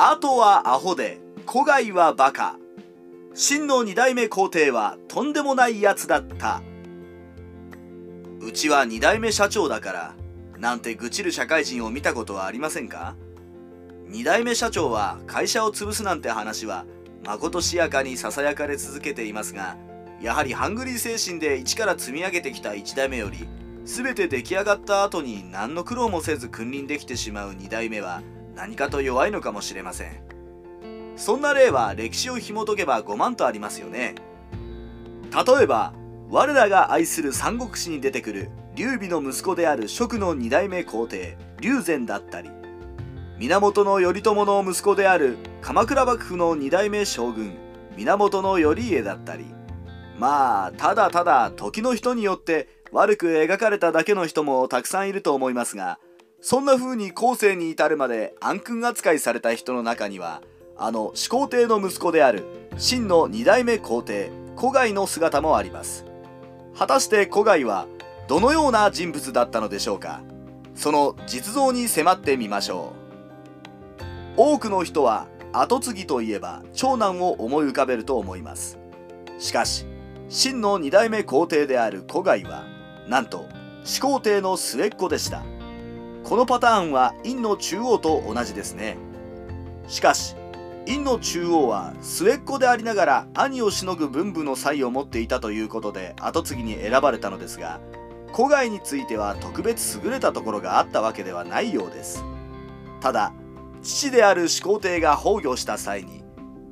あとはアホで古外はバカ。真の二代目皇帝はとんでもないやつだった。うちは二代目社長だからなんて愚痴る社会人を見たことはありませんか？二代目社長は会社を潰すなんて話はまことしやかにささやかれ続けていますがやはりハングリー精神で一から積み上げてきた1代目より全て出来上がった後に何の苦労もせず君臨できてしまう2代目は何かと弱いのかもしれません。そんな例は歴史を紐解けば5万とありますよね。例えば我らが愛する三国志に出てくる劉備の息子である蜀の2代目皇帝劉禅だったり源頼朝の息子である鎌倉幕府の2代目将軍源頼家だったり。まあただただ時の人によって悪く描かれただけの人もたくさんいると思いますがそんな風に後世に至るまで暗君扱いされた人の中にはあの始皇帝の息子である真の2代目皇帝古外の姿もあります。果たして古外はどのような人物だったのでしょうか？その実像に迫ってみましょう。多くの人は跡継ぎといえば長男を思い浮かべると思います。しかし真の2代目皇帝である古外はなんと始皇帝の末っ子でした。このパターンは陰の中央と同じですね。しかし陰の中央は末っ子でありながら兄をしのぐ文武の才を持っていたということで跡継ぎに選ばれたのですが古外については特別優れたところがあったわけではないようです。ただ父である始皇帝が崩御した際に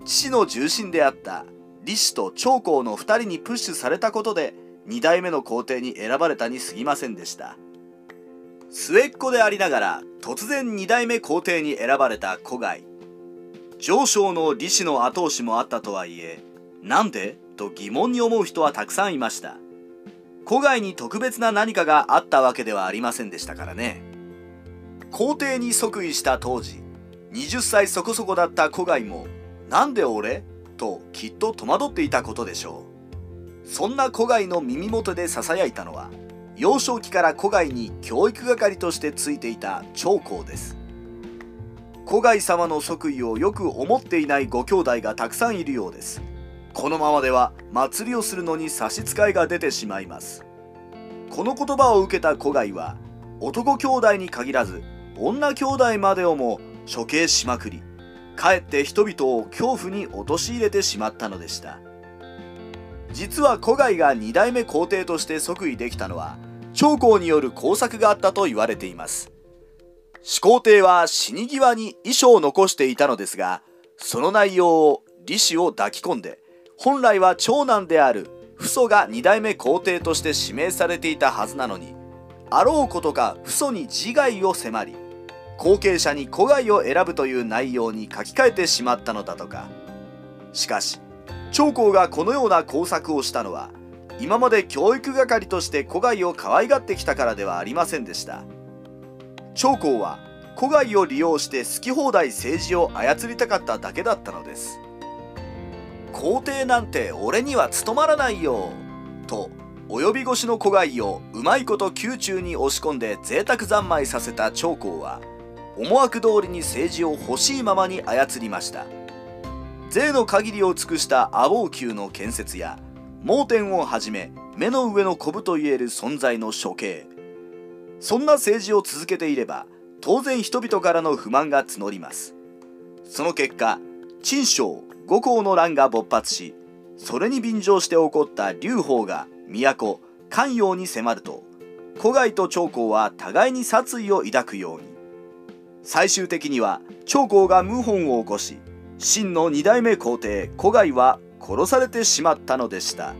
父の重臣であった李氏と長江の2人にプッシュされたことで2代目の皇帝に選ばれたに過ぎませんでした。末っ子でありながら突然2代目皇帝に選ばれた古外上昇の李氏の後押しもあったとはいえなんで？と疑問に思う人はたくさんいました。古外に特別な何かがあったわけではありませんでしたからね。皇帝に即位した当時20歳そこそこだった古外もなんで俺？ときっと戸惑っていたことでしょう。そんな古外の耳元で囁いたのは幼少期から古外に教育係としてついていた長江です。古外様の即位をよく思っていないご兄弟がたくさんいるようです。このままでは祭りをするのに差し支えが出てしまいます。この言葉を受けた古外は男兄弟に限らず女兄弟までをも処刑しまくりかえって人々を恐怖に陥れてしまったのでした。実は古外が2代目皇帝として即位できたのは長江による工作があったと言われています。始皇帝は死に際に遺書を残していたのですがその内容を李氏を抱き込んで本来は長男である父祖が2代目皇帝として指名されていたはずなのにあろうことか父祖に自害を迫り後継者に古外を選ぶという内容に書き換えてしまったのだとか。しかし長江がこのような工作をしたのは今まで教育係として古外を可愛がってきたからではありませんでした。長江は古外を利用して好き放題政治を操りたかっただけだったのです。皇帝なんて俺には務まらないよと及び腰の古外をうまいこと宮中に押し込んで贅沢三昧させた長江は思惑通りに政治を欲しいままに操りました。税の限りを尽くした阿房宮の建設や盲点をはじめ目の上のコブといえる存在の処刑。そんな政治を続けていれば当然人々からの不満が募ります。その結果陳章五皇の乱が勃発しそれに便乗して起こった劉邦が都関陽に迫ると古外と長江は互いに殺意を抱くように。最終的には長江が謀反を起こし真の二代目皇帝古外は殺されてしまったのでした。